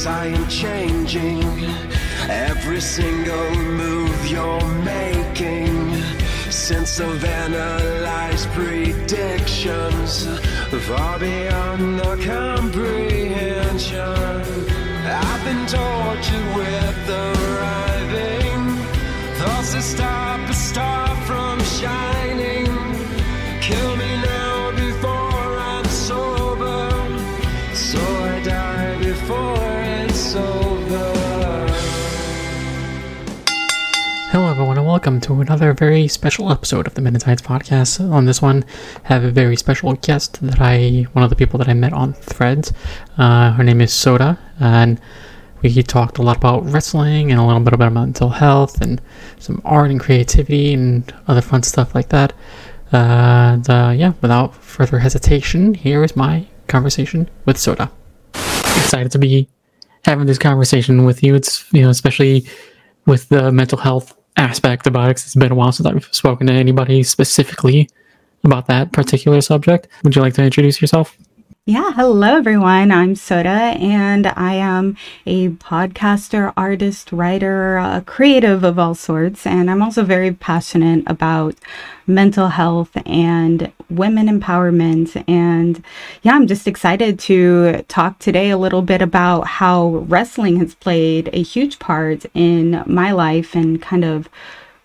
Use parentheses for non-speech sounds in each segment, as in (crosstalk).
Yes, I am changing every single move you're making. Sense of analyzed predictions far beyond the comprehension. I've been tortured with the arriving thoughts that stop a star from shining. Welcome to another very special episode of the Men In Tights Podcast. On this one, I have a very special guest that I, one of the people that I met on Threads. Uh, her name is Soda, and we talked a lot about wrestling and a little bit about mental health and some art and creativity and other fun stuff like that. And uh, yeah, without further hesitation, here is my conversation with Soda. Excited to be having this conversation with you. It's you know especially with the mental health aspect about it. it's been a while since I've spoken to anybody specifically about that particular subject. Would you like to introduce yourself? Yeah, hello everyone. I'm Soda, and I am a podcaster, artist, writer, a creative of all sorts. And I'm also very passionate about mental health and women empowerment. And yeah, I'm just excited to talk today a little bit about how wrestling has played a huge part in my life and kind of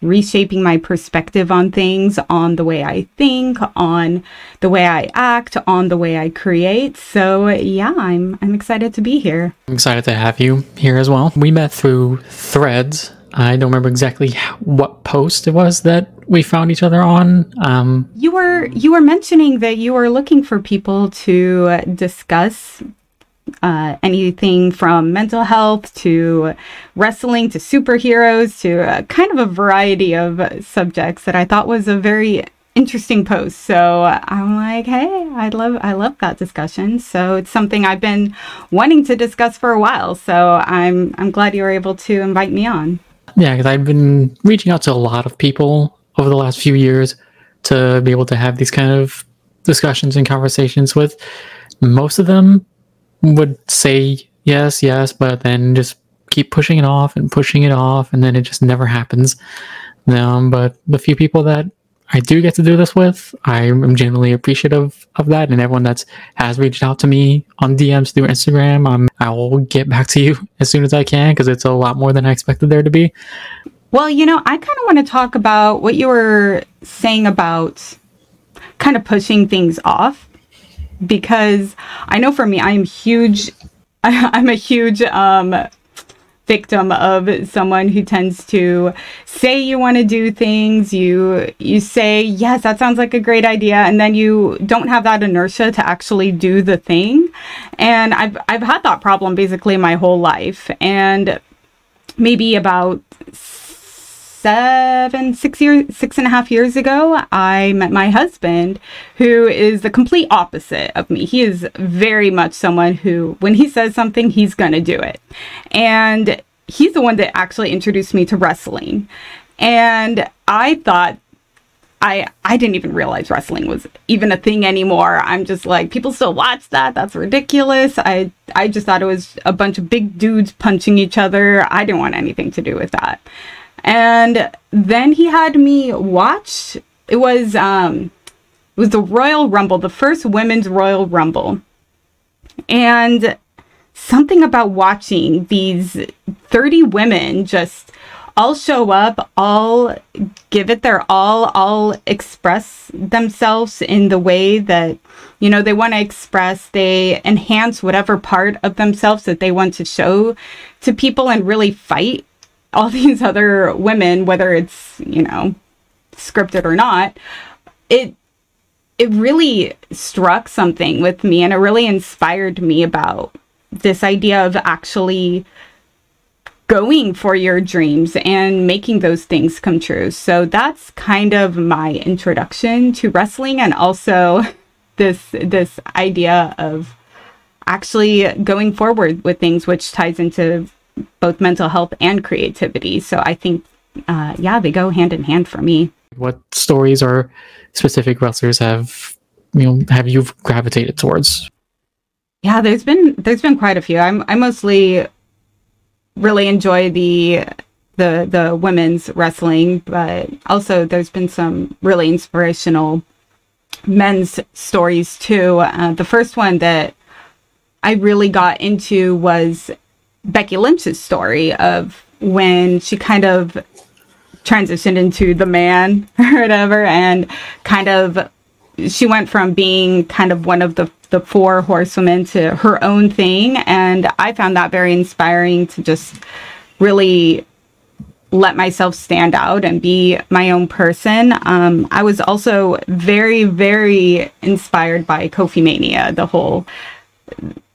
reshaping my perspective on things, on the way I think, on the way I act, on the way I create. So yeah, I'm I'm excited to be here. I'm excited to have you here as well. We met through threads. I don't remember exactly what post it was that we found each other on. Um, You were you were mentioning that you were looking for people to discuss uh, anything from mental health to wrestling to superheroes to uh, kind of a variety of subjects that I thought was a very interesting post. So I'm like, hey, I love I love that discussion. So it's something I've been wanting to discuss for a while. So I'm I'm glad you were able to invite me on. yeah, because I've been reaching out to a lot of people over the last few years to be able to have these kind of discussions and conversations with. Most of them would say yes, yes, but then just keep pushing it off and pushing it off, and then it just never happens. Um, but the few people that I do get to do this with, I am genuinely appreciative of that, and everyone that's has reached out to me on DMs through Instagram, um, I will get back to you (laughs) as soon as I can because it's a lot more than I expected there to be. Well, you know, I kind of want to talk about what you were saying about kind of pushing things off because I know for me, I'm huge. (laughs) I'm a huge um, victim of someone who tends to say you want to do things. You you say yes, that sounds like a great idea, and then you don't have that inertia to actually do the thing. And I've I've had that problem basically my whole life, and maybe about seven, six years, six and a half years ago, I met my husband, who is the complete opposite of me. He is very much someone who, when he says something, he's going to do it. And he's the one that actually introduced me to wrestling. And I thought, I, I didn't even realize wrestling was even a thing anymore. I'm just like, people still watch that. That's ridiculous. I, I just thought it was a bunch of big dudes punching each other. I didn't want anything to do with that. And then he had me watch. It was um, it was the Royal Rumble, the first women's Royal Rumble, and something about watching these thirty women just all show up, all give it their all, all express themselves in the way that you know they want to express. They enhance whatever part of themselves that they want to show to people and really fight all (laughs) these other women, whether it's, you know, scripted or not, it it really struck something with me and it really inspired me about this idea of actually going for your dreams and making those things come true. So that's kind of my introduction to wrestling and also (laughs) this this idea of actually going forward with things which ties into both mental health and creativity. So I think uh, yeah, they go hand in hand for me. What stories or specific wrestlers have you know have you gravitated towards? yeah, there's been there's been quite a few. I'm I mostly really enjoy the the the women's wrestling, but also there's been some really inspirational men's stories too. Uh, the first one that I really got into was Becky Lynch's story of when she kind of transitioned into the man (laughs) or whatever and kind of she went from being kind of one of the the four horsewomen to her own thing and I found that very inspiring to just really let myself stand out and be my own person. Um, I was also very, very inspired by Kofi Mania, the whole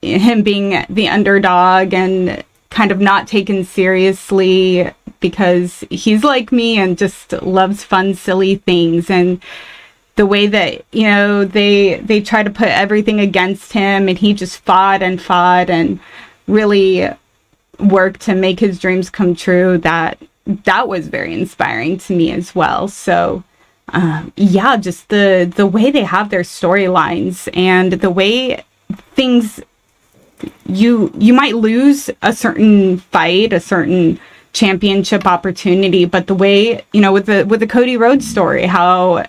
him being the underdog and kind of not taken seriously because he's like me and just loves fun, silly things. And the way that you know they they try to put everything against him, and he just fought and fought and really worked to make his dreams come true. That that was very inspiring to me as well. So. Um, yeah, just the the way they have their storylines and the way things you you might lose a certain fight, a certain championship opportunity, but the way you know with the with the Cody Rhodes story, how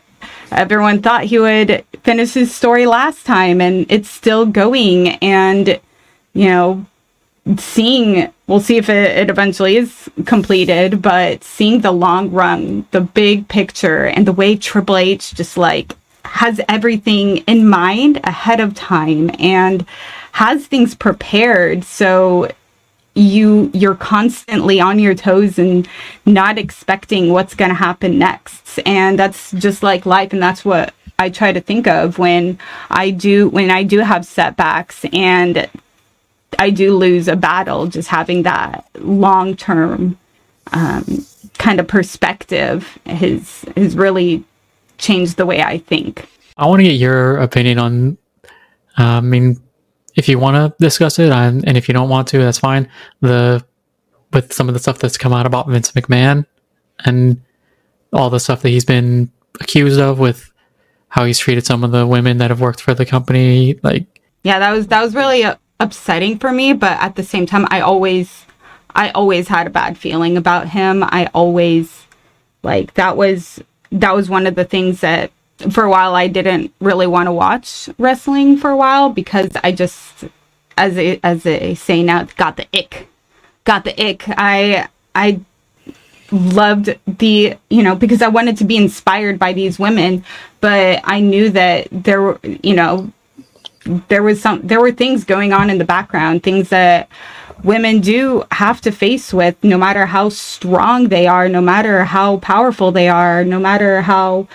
everyone thought he would finish his story last time, and it's still going, and you know seeing we'll see if it, it, eventually is completed but seeing the long run the big picture and the way triple h just like has everything in mind ahead of time and has things prepared. So you you're constantly on your toes and not expecting what's going to happen next. And that's just like life and that's what I try to think of when I do when I do have setbacks and I do lose a battle just having that long term um, kind of perspective has has really changed the way I think. I want to get your opinion on. Uh, I mean, if you want to discuss it, and, and if you don't want to, that's fine. The with some of the stuff that's come out about Vince McMahon and all the stuff that he's been accused of with how he's treated some of the women that have worked for the company, like yeah, that was that was really uh, upsetting for me. But at the same time, I always I always had a bad feeling about him. I always like that was that was one of the things that for a while I didn't really want to watch wrestling for a while because I just as a as they say now got the ick. Got the ick. I I loved the you know because I wanted to be inspired by these women but I knew that there were you know there was some there were things going on in the background things that women do have to face with no matter how strong they are no matter how powerful they are no matter how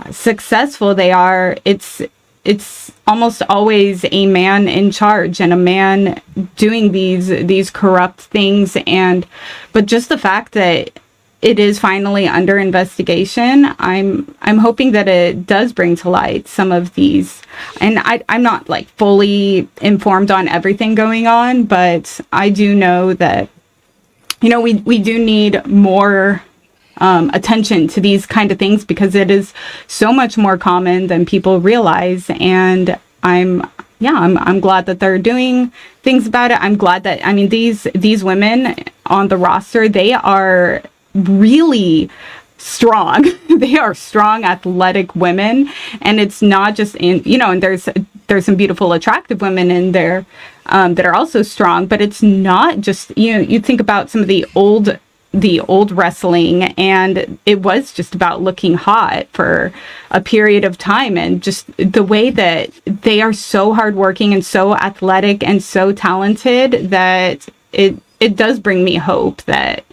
uh, successful they are, it's it's almost always a man in charge and a man doing these these corrupt things. And but just the fact that it is finally under investigation i'm i'm hoping that it does bring to light some of these and i i'm not like fully informed on everything going on but i do know that you know we we do need more um, attention to these kind of things because it is so much more common than people realize. And I'm yeah, I'm I'm glad that they're doing things about it. I'm glad that I mean these these women on the roster, they are really strong. (laughs) they are strong, athletic women, and it's not just in you know. And there's there's some beautiful, attractive women in there um, that are also strong, but it's not just you know. You think about some of the old the old wrestling and it was just about looking hot for a period of time and just the way that they are so hardworking and so athletic and so talented that it it does bring me hope that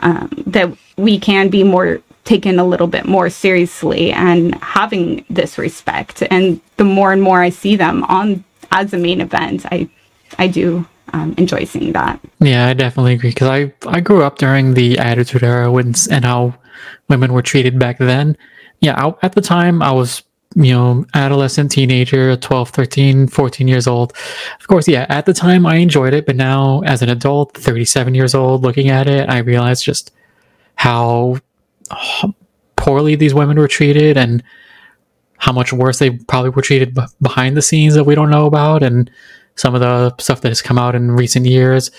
um, that we can be more taken a little bit more seriously and having this respect and the more and more I see them on as a main event I I do um, enjoy seeing that. Yeah, I definitely agree because I I grew up during the Attitude Era when, and how women were treated back then. Yeah, I, at the time I was you know adolescent teenager 12 13 14 years old of course yeah at the time i enjoyed it but now as an adult 37 years old looking at it i realized just how poorly these women were treated and how much worse they probably were treated behind the scenes that we don't know about and some of the stuff that has come out in recent years.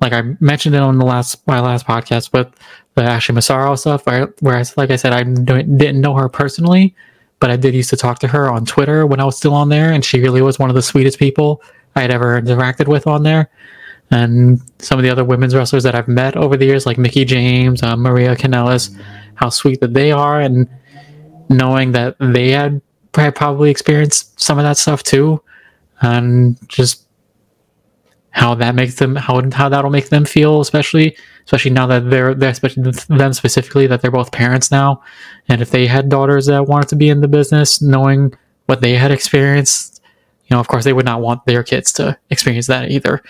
Like I mentioned it on the last my last podcast, but the Ashley Massaro stuff, where, whereas like I said, I didn't know her personally, but I did used to talk to her on Twitter when I was still on there, and she really was one of the sweetest people I had ever interacted with on there. And some of the other women's wrestlers that I've met over the years, like Mickie James, uh, Maria Kanellis, how sweet that they are, and knowing that they had probably experienced some of that stuff too, and just how that makes them how how that'll make them feel, especially especially now that they're they're especially them specifically that they're both parents now, and if they had daughters that wanted to be in the business, knowing what they had experienced, you know, of course they would not want their kids to experience that either.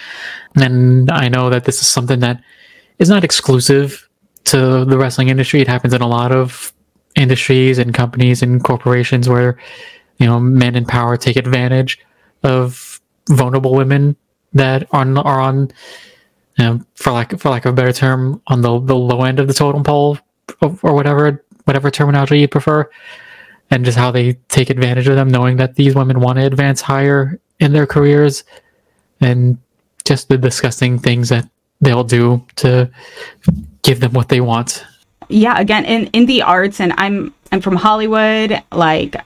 And I know that this is something that is not exclusive to the wrestling industry. It happens in a lot of industries and companies and corporations where you know men in power take advantage of vulnerable women that are on, are on you know, for like for of a better term on the the low end of the totem pole or whatever whatever terminology you prefer and just how they take advantage of them knowing that these women want to advance higher in their careers and just the disgusting things that they'll do to give them what they want. Yeah again in in the arts and i'm i'm from hollywood like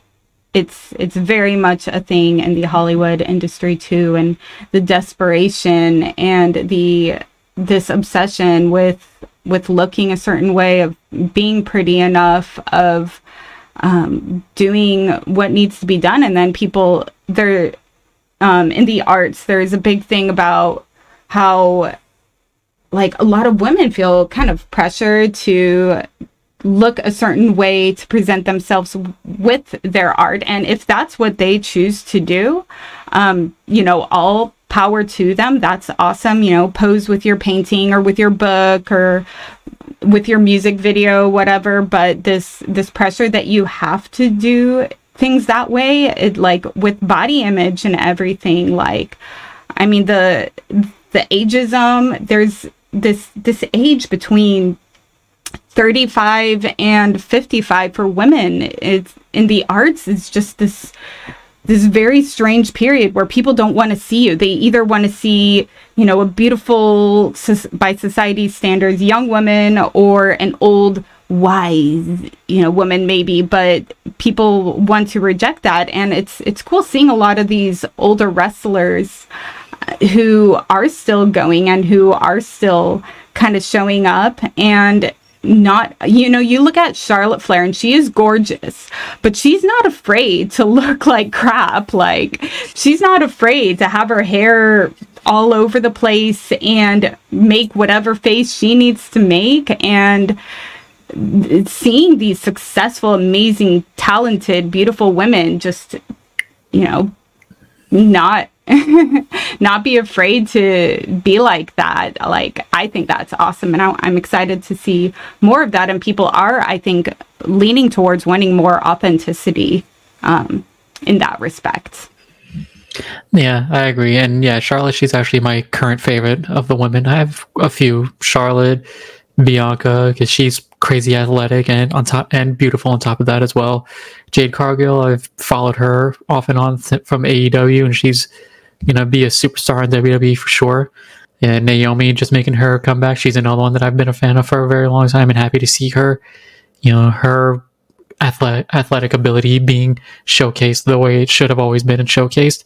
it's it's very much a thing in the hollywood industry too and the desperation and the this obsession with with looking a certain way of being pretty enough of um, doing what needs to be done. And then people there um, in the arts there's a big thing about how like a lot of women feel kind of pressured to look a certain way to present themselves with their art. And if that's what they choose to do um, you know all power to them. That's awesome. You know pose with your painting or with your book or with your music video whatever. But this this pressure that you have to do things that way it like with body image and everything like i mean the the ageism there's this this age between 35 and 55 for women. It's in the arts it's just this this very strange period where people don't want to see you. They either want to see you know a beautiful by society standards young woman or an old wise you know woman maybe but people want to reject that. And it's it's cool seeing a lot of these older wrestlers uh, who are still going and who are still kind of showing up. And not you know you look at Charlotte Flair and she is gorgeous but she's not afraid to (laughs) look like crap. Like she's not afraid to have her hair all over the place and make whatever face she needs to make. And seeing these successful amazing talented beautiful women just you know not (laughs) not be afraid to be like that. Like, I think that's awesome. And I, am excited to see more of that. And people are, I think, leaning towards wanting more authenticity um, in that respect. Yeah, I agree. And yeah, Charlotte, she's actually my current favorite of the women. I have a few Charlotte, Bianca, because she's crazy athletic and on top and beautiful on top of that as well. Jade Cargill, I've followed her off and on from AEW, and she's gonna be a superstar in WWE for sure. And Naomi just making her comeback. She's another one that I've been a fan of for a very long time and happy to see her, you know, her athletic, athletic ability being showcased the way it should have always been and showcased.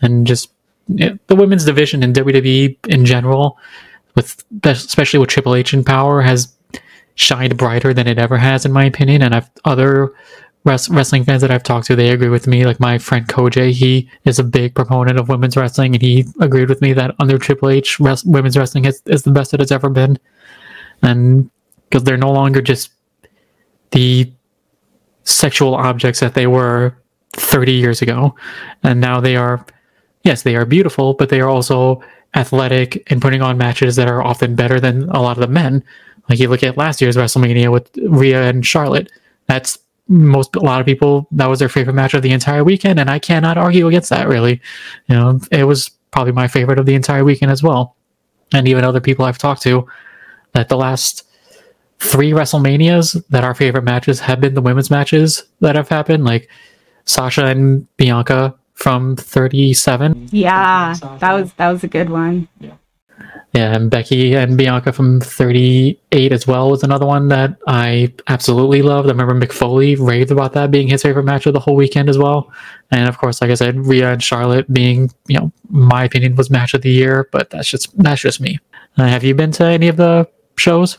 And just the women's division in WWE in general, with especially with Triple H in power, has shined brighter than it ever has, in my opinion. And I've other wrestling fans that I've talked to, they agree with me. Like my friend Koj, he is a big proponent of women's wrestling, and he agreed with me that under Triple H, res- women's wrestling is, is the best that it's ever been. And because they're no longer just the sexual objects that they were 30 years ago. And now they are, yes, they are beautiful, but they are also athletic and putting on matches that are often better than a lot of the men. Like you look at last year's WrestleMania with Rhea and Charlotte. That's most a lot of people that was their favorite match of the entire weekend, and I cannot argue against that. Really, you know, it was probably my favorite of the entire weekend as well. And even other people I've talked to, that the last three WrestleManias that our favorite matches have been the women's matches that have happened, like Sasha and Bianca from 37. Yeah, that was that was a good one. Yeah, and Becky and Bianca from 38 as well was another one that I absolutely loved. I remember Mick Foley raved about that being his favorite match of the whole weekend as well. And of course, like I said, Rhea and Charlotte being, you know, my opinion was match of the year, but that's just that's just me. Uh, have you been to any of the shows?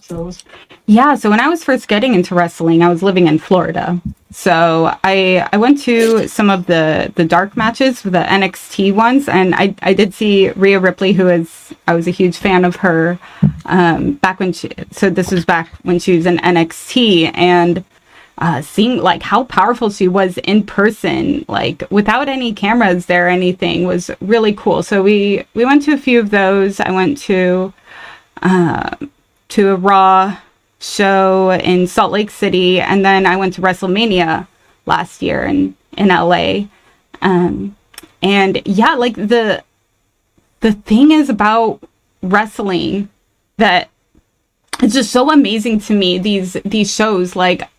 Yeah, so when I was first getting into wrestling, I was living in Florida. So I I went to some of the the dark matches, the NXT ones, and I I did see Rhea Ripley, who is I was a huge fan of her um, back when she. So this was back when she was in NXT, and uh, seeing like how powerful she was in person, like without any cameras there or anything, was really cool. So we we went to a few of those. I went to uh, to a Raw show in Salt Lake City, and then I went to WrestleMania last year in in LA. Um, and yeah, like the the thing is about wrestling that it's just so amazing to me these these shows like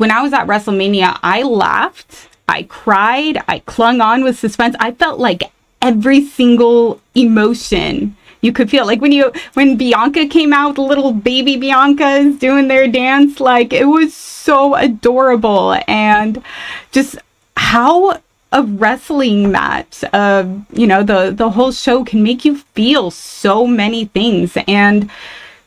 when I was at WrestleMania, I laughed, I cried, I clung on with suspense. I felt like every single emotion you could feel like when you when Bianca came out, little baby Biancas doing their dance, like it was so adorable. And just how a wrestling match uh you know the the whole show can make you feel so many things. And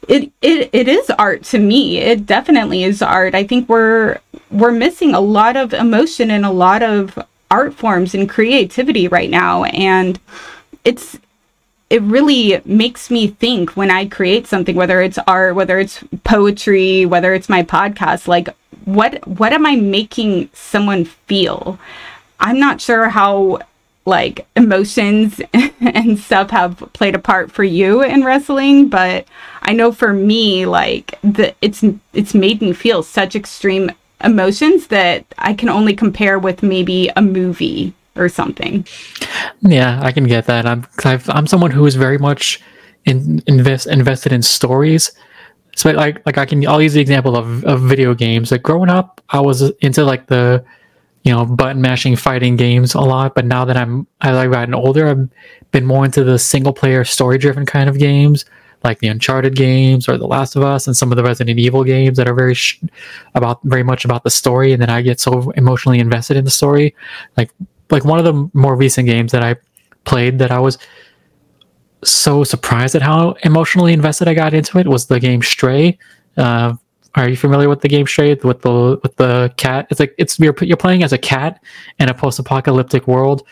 it, it it is art to me. It definitely is art. I think we're we're missing a lot of emotion and a lot of art forms and creativity right now. And it's it really makes me think when I create something, whether it's art, whether it's poetry, whether it's my podcast, like what what am I making someone feel? I'm not sure how like emotions (laughs) and stuff have played a part for you in wrestling, but I know for me, like the it's it's made me feel such extreme emotions that I can only compare with maybe a movie or something. Yeah, I can get that. I'm I've, I'm someone who is very much in, invest invested in stories. So like like I can I'll use the example of, of video games. Like growing up, I was into like the you know button mashing fighting games a lot. But now that I'm as I've gotten older, I've been more into the single player story driven kind of games, like the Uncharted games or The Last of Us, and some of the Resident Evil games that are very sh- about very much about the story. And then I get so emotionally invested in the story, like like one of the more recent games that I played that I was so surprised at how emotionally invested I got into it was the game Stray. Uh, are you familiar with the game Stray with the with the cat? It's like it's you're you're playing as a cat in a post-apocalyptic world,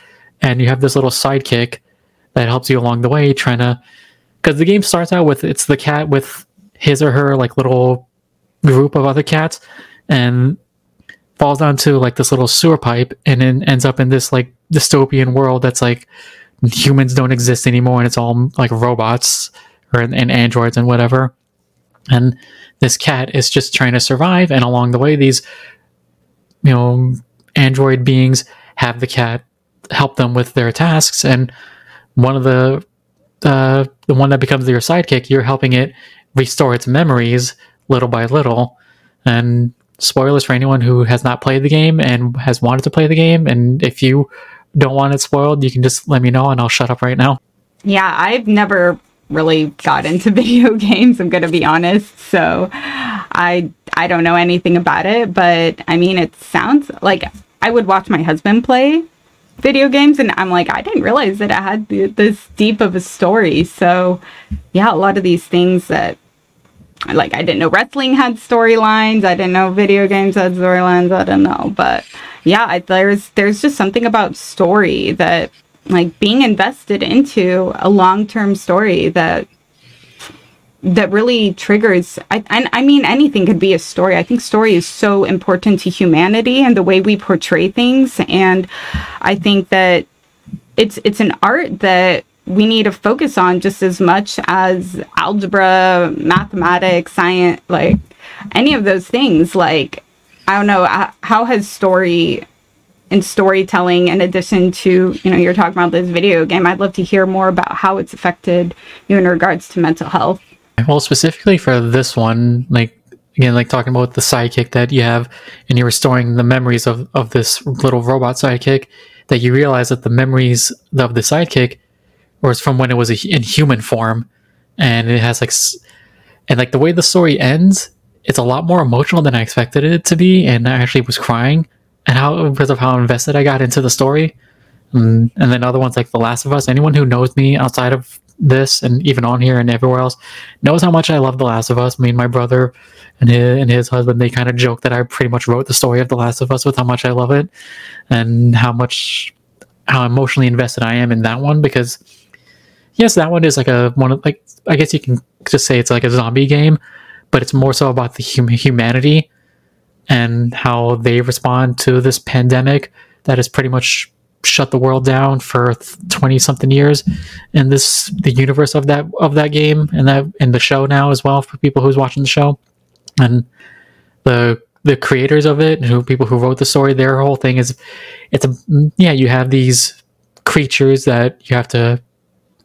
and you have this little sidekick that helps you along the way, trying to because the game starts out with it's the cat with his or her like little group of other cats, and falls onto like this little sewer pipe and then ends up in this like dystopian world that's like humans don't exist anymore and it's all like robots or and androids and whatever. And this cat is just trying to survive and along the way these you know android beings have the cat help them with their tasks and one of the uh, the one that becomes your sidekick you're helping it restore its memories little by little. And spoilers for anyone who has not played the game and has wanted to play the game. And if you don't want it spoiled, you can just let me know and I'll shut up right now. Yeah, I've never really got into (laughs) video games, I'm going to be honest. So I I don't know anything about it, but I mean it sounds like I would watch my husband play video games and I'm like I didn't realize that it had this deep of a story. So yeah, a lot of these things that like I didn't know wrestling had storylines. I didn't know video games had storylines. I don't know, but yeah, I, there's there's just something about story that like being invested into a long term story that that really triggers I, and I mean anything could be a story. I think story is so important to humanity and the way we portray things and I think that it's it's an art that we need to focus on just as much as algebra, mathematics, science, like any of those things. Like, I don't know, how has story and storytelling, in addition to, you know, you're talking about this video game, I'd love to hear more about how it's affected you in regards to mental health. Well, specifically for this one, like, again, like talking about the sidekick that you have and you're restoring the memories of, of this little robot sidekick that you realize that the memories of the sidekick was from when it was a, in human form, and it has like, and like the way the story ends, it's a lot more emotional than I expected it to be, and I actually was crying, and how because of how invested I got into the story, and, and then other ones like The Last of Us. Anyone who knows me outside of this and even on here and everywhere else knows how much I love The Last of Us. Me and my brother and his, and his husband, they kind of joke that I pretty much wrote the story of The Last of Us with how much I love it and how much how emotionally invested I am in that one because yes, that one is like a one of like I guess you can just say it's like a zombie game, but it's more so about the hum- humanity and how they respond to this pandemic that has pretty much shut the world down for 20 something years. And this the universe of that of that game and that in the show now as well for people who's watching the show. And the the creators of it who people who wrote the story their whole thing is it's a yeah you have these creatures that you have to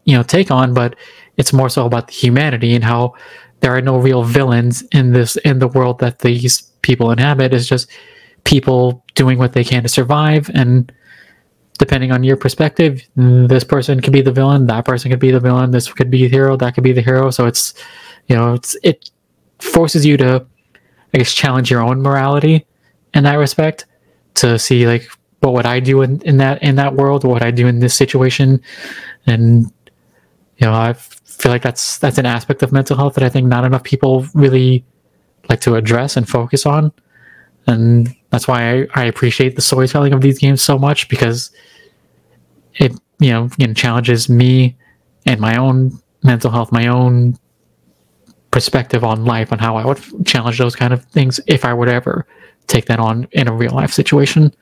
you know take on but it's more so about the humanity and how there are no real villains in this in the world that these people inhabit. It's just people doing what they can to survive and depending on your perspective this person could be the villain that person could be the villain this could be the hero that could be the hero. So it's you know it's it forces you to i guess challenge your own morality in that respect to see like what would i do in, in that in that world? What would i do in this situation? And you know i feel like that's that's an aspect of mental health that i think not enough people really like to address and focus on and that's why I, I appreciate the storytelling of these games so much because it you know, challenges me and my own mental health, my own perspective on life, on how I would challenge those kind of things if I would ever take that on in a real life situation.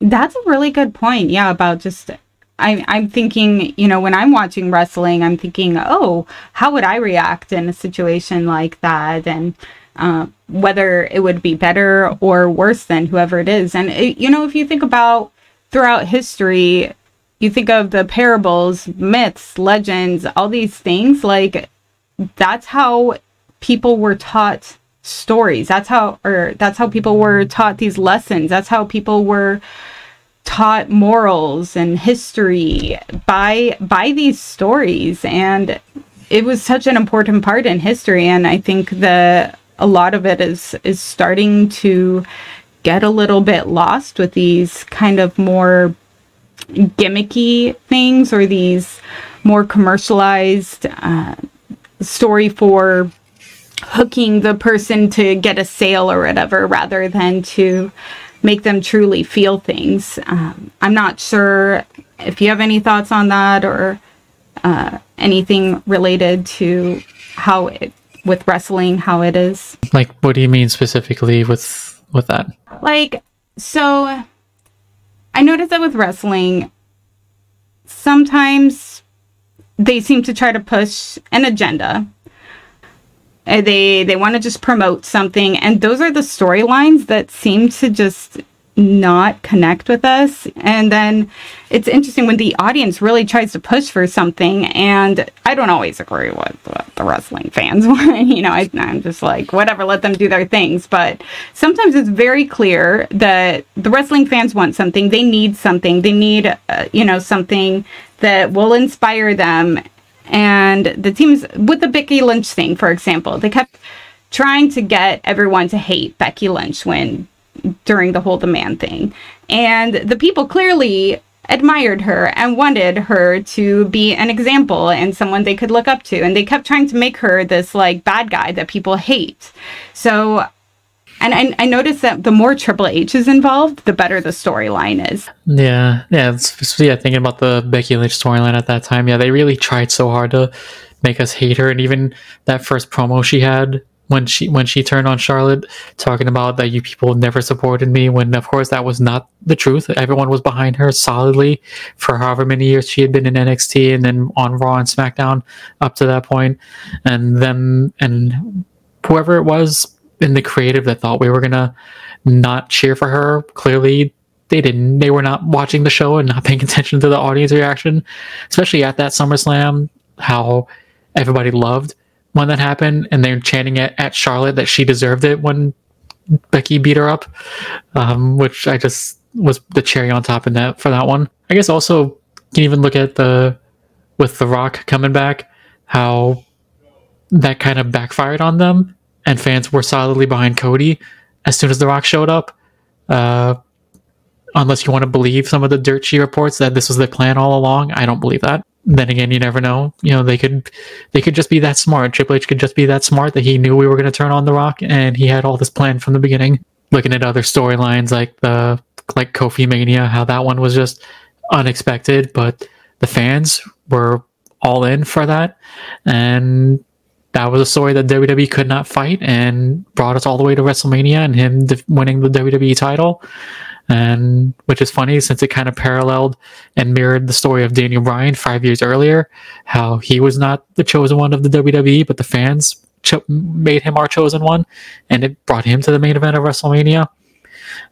That's a really good point. Yeah, about just I, I'm thinking, you know, when I'm watching wrestling, I'm thinking, oh, how would I react in a situation like that? And uh, whether it would be better or worse than whoever it is. And, it, you know, if you think about throughout history, you think of the parables, myths, legends, all these things, like that's how people were taught stories. That's how, or that's how people were taught these lessons. That's how people were taught morals and history by by these stories. And it was such an important part in history. And i think the a lot of it is is starting to get a little bit lost with these kind of more gimmicky things or these more commercialized uh, story for hooking the person to get a sale or whatever rather than to make them truly feel things. Um, I'm not sure if you have any thoughts on that or uh, anything related to how it with wrestling how it is. Like, what do you mean specifically with with that? Like, so I noticed that with wrestling, sometimes they seem to try to push an agenda. Uh, they they want to just promote something, and those are the storylines that seem to just not connect with us. And then it's interesting when the audience really tries to push for something, and I don't always agree with what the wrestling fans (laughs) want. you know, I, am just like, whatever, let them do their things. But sometimes it's very clear that the wrestling fans want something, they need something, they need, uh, you know, something that will inspire them. And the teams, with the Becky Lynch thing, for example, they kept trying to get everyone to hate Becky Lynch when during the whole the man thing. And the people clearly admired her and wanted her to be an example and someone they could look up to. And they kept trying to make her this like bad guy that people hate. So, and I, I noticed that the more Triple H is involved, the better the storyline is. Yeah, yeah, yeah. Thinking about the Becky Lynch storyline at that time, yeah, they really tried so hard to make us hate her, and even that first promo she had when she when she turned on Charlotte, talking about that you people never supported me. When of course that was not the truth. Everyone was behind her solidly for however many years she had been in NXT and then on Raw and SmackDown up to that. And then and whoever it was in the creative that thought we were gonna not cheer for her, clearly they didn't. They were not watching the show and not paying (laughs) attention to the audience reaction, especially at that SummerSlam. How everybody loved when that happened, and they're chanting at, at Charlotte that she deserved it when Becky beat her up, um, which I just was the cherry on top in that for that one. I guess also you can even look at the with the Rock coming back, how that kind of backfired on them, and fans were solidly behind Cody as soon as the Rock showed up. Uh, unless you want to believe some of the dirt sheet reports that this was the plan all along, I don't believe that. Then again, you never know. You know, they could they could just be that smart. Triple H could just be that smart that he knew we were going to turn on the Rock, and he had all this plan from the beginning. Looking at other storylines like the like Kofi Mania, how that one was just unexpected, but the fans were all in for that, and that was a story that WWE could not fight, and brought us all the way to WrestleMania and him winning the WWE title and which is funny since it kind of paralleled and mirrored the story of Daniel Bryan five years earlier, how he was not the chosen one of the WWE, but the fans cho- made him our chosen one, and it brought him to the main event of WrestleMania.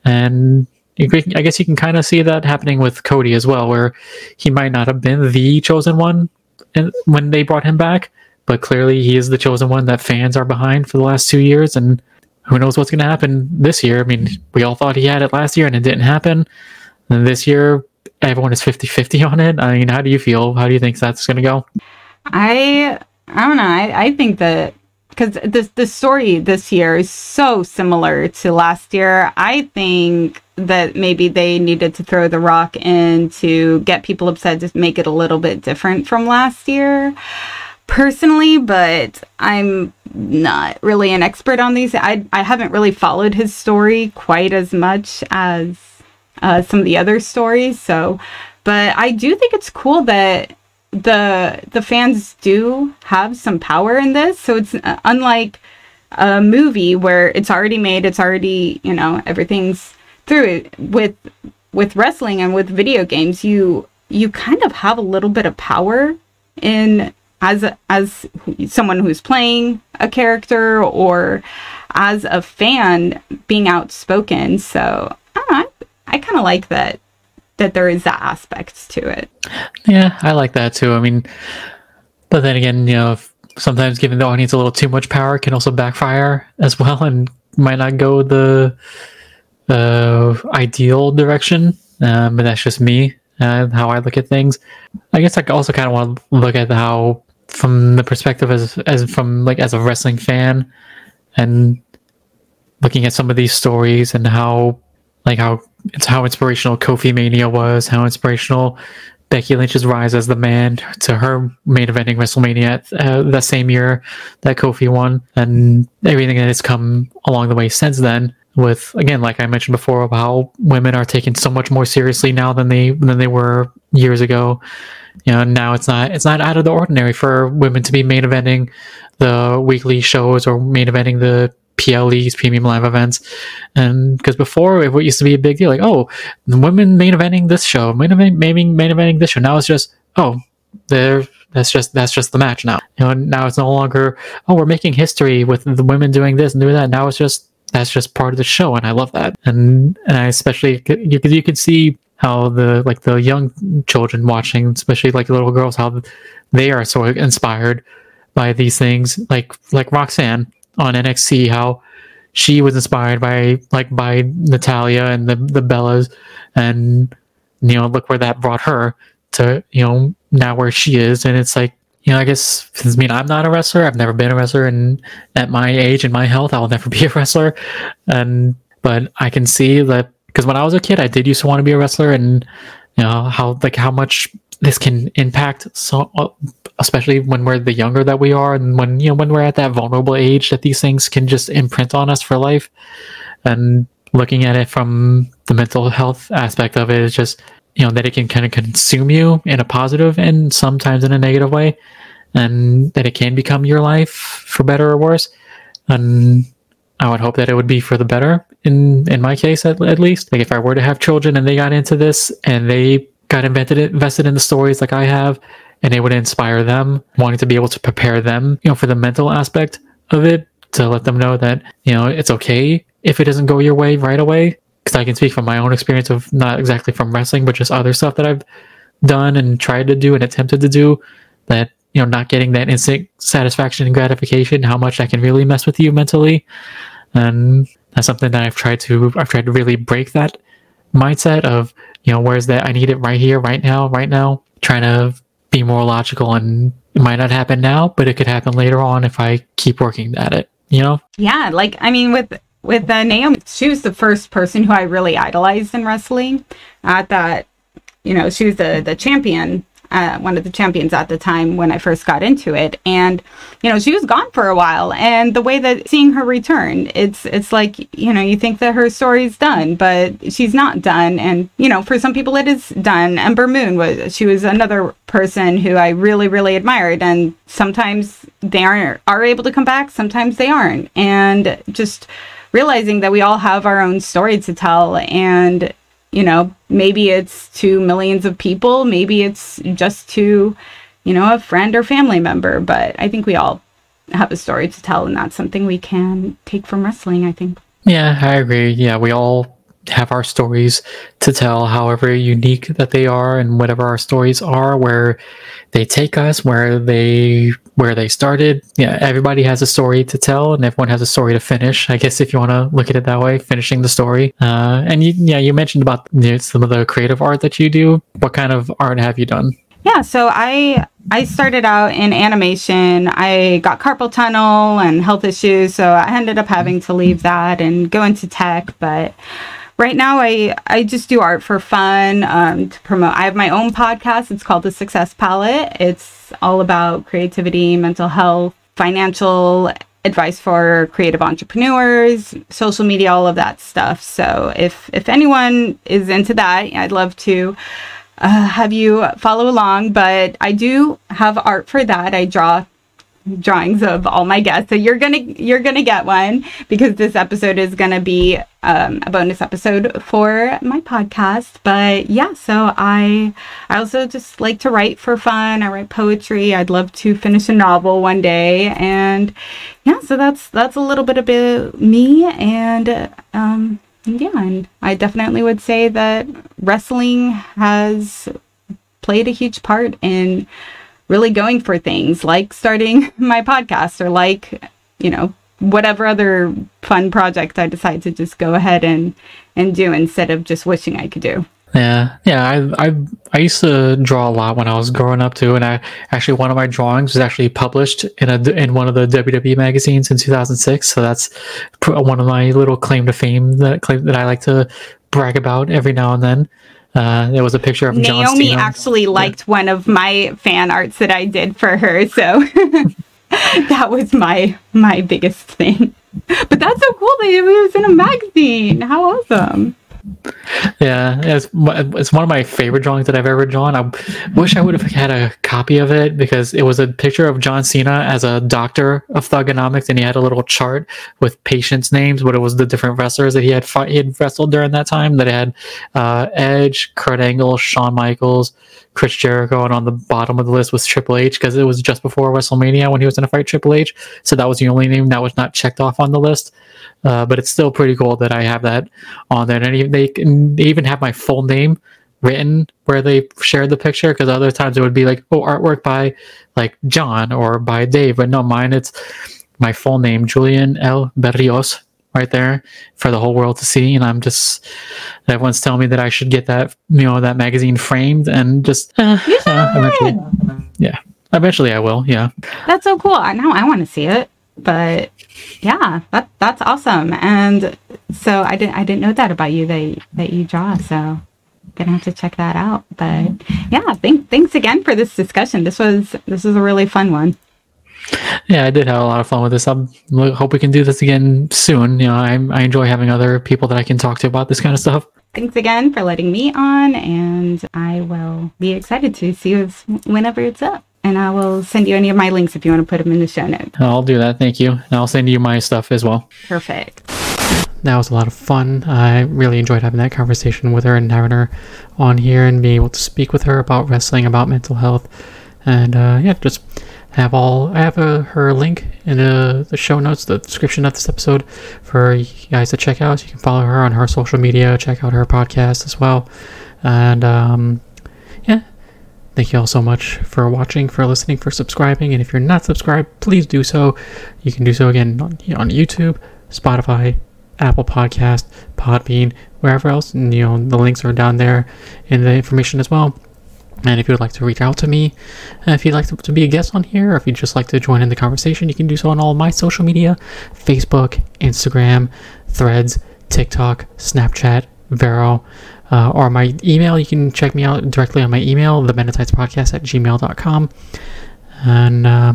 And I guess you can kind of see that happening with Cody as well, where he might not have been the chosen one when they brought him back, but clearly he is the chosen one that fans are behind for the last two years, and who knows what's going to happen this year? I mean, we all thought he had it last year and it didn't happen. And this year, everyone is 50 50 on it. I mean, how do you feel? How do you think that's going to go? I I don't know. I, I think that because the the story this year is so similar to last year. I think that maybe they needed to throw the rock in to get people upset to make it a little bit different from last year personally, but I'm not really an expert on these. I, I haven't really followed his story quite as much as uh, some of the other stories. So, but I do think it's cool that the the fans do have some power in this. So it's uh, unlike a movie where it's already made, it's already you know everything's through it. With with wrestling and with video games, you you kind of have a little bit of power in as as someone who's playing a character or as a fan being outspoken. So I, I, kind of like that that there is that aspect to it. Yeah, I like that too. I mean, but then again, you know, sometimes giving the audience a little too much power can also backfire as well, and might not go the uh, ideal direction. Um, but that's just me and uh, how I look at things. I guess I also kind of want to look at how from the perspective as as from like as a wrestling fan and looking at some of these stories and how like how it's how inspirational Kofi Mania was, how inspirational Becky Lynch's rise as the man to her main eventing WrestleMania uh, the same year that Kofi won, and everything that has come along the way since then. With again, like I mentioned before, how women are taken so much more seriously now than they than they were years ago, you know now it's not it's not out of the ordinary for women to be main eventing the weekly shows or main eventing the PLEs, premium live events, and because before it used to be a big deal, like oh, women main eventing this show, main eventing, main, main eventing this show. Now it's just oh, there that's just that's just the match now. You know, now it's no longer oh we're making history with the women doing this and doing that. Now it's just that's just part of the show, and I love that. And and I especially you could you could see how the like the young children watching, especially like little girls, how they are so inspired by these things. Like like Roxanne on NXT, how she was inspired by like by Natalya and the the Bellas, and you know look where that brought her to you know now where she is, and it's like you know, I guess I mean I'm not a wrestler. I've never been a wrestler, and at my age and my health, I will never (laughs) be a wrestler. And but I can see that because when I was a kid, I did used to want to be a wrestler, and you know how like how much this can impact so uh, especially when we're the younger that we are and when you know when we're at that vulnerable age that these things can just imprint on us for life. And looking at it from the mental health aspect of it is just you know that it can kind of consume you in a positive and sometimes in a negative way and that it can become your life for better or worse. And I would hope that it would be for the better in in my case at, at least. Like if I were to have children and they got into this and they got invented invested in the stories like I have and it would inspire them wanting to be able to prepare them, you know, for the mental aspect of it to let them know that, you know, it's okay if it doesn't go your way right away. Because I can speak from my own experience of not exactly from wrestling, but just other stuff that I've done and tried to do and attempted to do that you know not getting that instant satisfaction and gratification how much that can really mess with you mentally and that's something that I've tried to I've tried to really break that mindset of you know where's that I need it right here, right now, right now. Trying to be more logical and it might not happen now, but it could happen later on if I keep working at it. You know? Yeah, like I mean, with with uh, Naomi, she was the first person who I really idolized in wrestling. I thought, you know, she was the the champion uh, one of the champions at the time when I first got into it. And, you know, she was gone for a while. And the way that seeing her return, it's, it's like, you know, you think that her story's done, but she's not done. And, you know, for some people it is done. Ember Moon was, she was another person who I really, really admired. And sometimes they aren't, are able to come back. Sometimes they aren't. And just realizing that we all have our own story to tell and you know, maybe it's to millions of people, maybe it's just to, you know, a friend or family member, but I think we all have a story to tell and that's something we can take from wrestling, I think. Yeah, I agree. Yeah, we all have our stories to tell, however unique that they are, and whatever our stories are, where they take us, where they where they started. Yeah, everybody has a story to tell, and everyone has a story to finish. I guess if you want to look at it that way, finishing the story. Uh, and you, yeah, you mentioned about you know, some of the creative art that you do. What kind of art have you done? Yeah, so I I started out in animation. I got carpal tunnel and health issues, so I ended up having to leave that and go into tech, but right now I, I just do art for fun um, to promote. I have my own podcast. It's called The Success Palette. It's all about creativity, mental health, financial advice for creative entrepreneurs, social media, all of that stuff. So if if anyone is into that, I'd love to uh, have you follow along. But I do have art for that. I draw drawings of all my guests. So you're gonna you're gonna get one because this episode is gonna be um, a bonus episode for my podcast. But yeah, so I I also just like to write for fun. I write poetry. I'd love to finish a novel one day, and yeah, so that's that's a little bit about me and. Um, yeah, and I definitely would say that wrestling has played a huge part in really going for things like starting (laughs) my podcast or like, you know, whatever other fun project I decide to just go ahead and and do instead of just wishing I could do. Yeah, yeah. I I I used to draw a lot when I was growing up too, and I actually one of my drawings was actually published in a in one of the WWE magazines in 2006. So that's one of my little claim to fame that claim that I like to brag about every now and then. Uh, there was a picture of Naomi actually liked yeah. one of my fan arts that I did for her, so (laughs) that was my my biggest thing. (laughs) But that's so cool that it was in a magazine. How awesome! Yeah, it's, it's one of my favorite drawings that I've ever drawn. I wish I would have had a copy of it because it was a picture of John Cena as a doctor of Thuganomics, and he had a little chart with patients' names, but it was the different wrestlers that he had fought, he had wrestled during that time. That had uh, Edge, Kurt Angle, Shawn Michaels, Chris Jericho, and on the bottom of the list was Triple H because it was just before WrestleMania when he was in a fight Triple H. So that was the only name that was not checked off on the list. Uh, but it's still pretty cool that I have that on there. And they, can, they even have my full name written where they shared the picture because other times it would be like, oh, artwork by like John or by Dave. But no, mine, it's my full name, Julian L. Berrios, right there for the whole world to see. And I'm just, everyone's telling me that I should get that, you know, that magazine framed and just, uh, uh, eventually, yeah, eventually I will. Yeah. That's so cool. now I want to see it but yeah, that that's awesome. And so I didn't I didn't know that about you that that you draw. So gonna have to check that out. But yeah, thank, thanks again for this discussion. This was this was a really fun one. Yeah, I did have a lot of fun with this. I hope we can do this again soon. You know, I I enjoy having other people that I can talk to about this kind of stuff. Thanks again for letting me on, and I will be excited to see you whenever it's up and I will send you any of my links if you want to put them in the show notes. I'll do that. Thank you. And I'll send you my stuff as well. Perfect. That was a lot of fun. I really enjoyed having that conversation with her and having her on here and being able to speak with her about wrestling, about mental health, and uh, yeah, just have all. I have a, her link in uh, the show notes, the description of this episode, for you guys to check out. So you can follow her on her social media, check out her podcast as well, and um, yeah, Thank you all so much for watching, for listening, for subscribing. And if you're not subscribed, please do so. You can do so again on, on YouTube, Spotify, Apple Podcast, Podbean, wherever else. And, you know, the links are down there in the information as well. And if you would like to reach out to me, uh, if you'd like to, to, be a guest on here, or if you'd just like to join in the conversation, you can do so on all my social media Facebook, Instagram, Threads, TikTok, Snapchat, Vero, uh, or my email. You can check me out directly on my email, the Podcast at gmail.com. And, uh,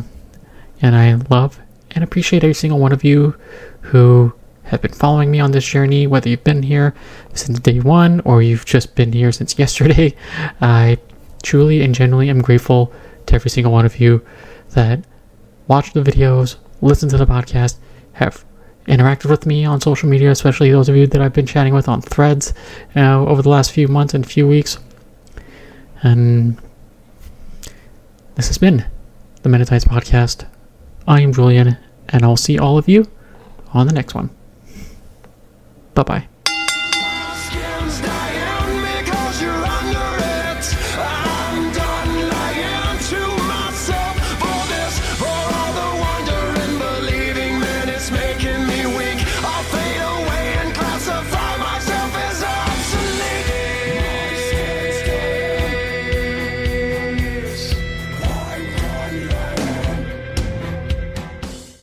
and I love and appreciate every single one of you who have been following me on this journey, whether you've been here since day one or you've just been here since (laughs) yesterday. I truly and genuinely am grateful to every single one of you that watch the videos, listen to the podcast, have interacted with me on social media, especially those of you that I've been chatting with on threads uh, over the last few months and few weeks. And this has been the Men In Tights Podcast. I am Julian, and I'll see all of you on the next one. Bye bye.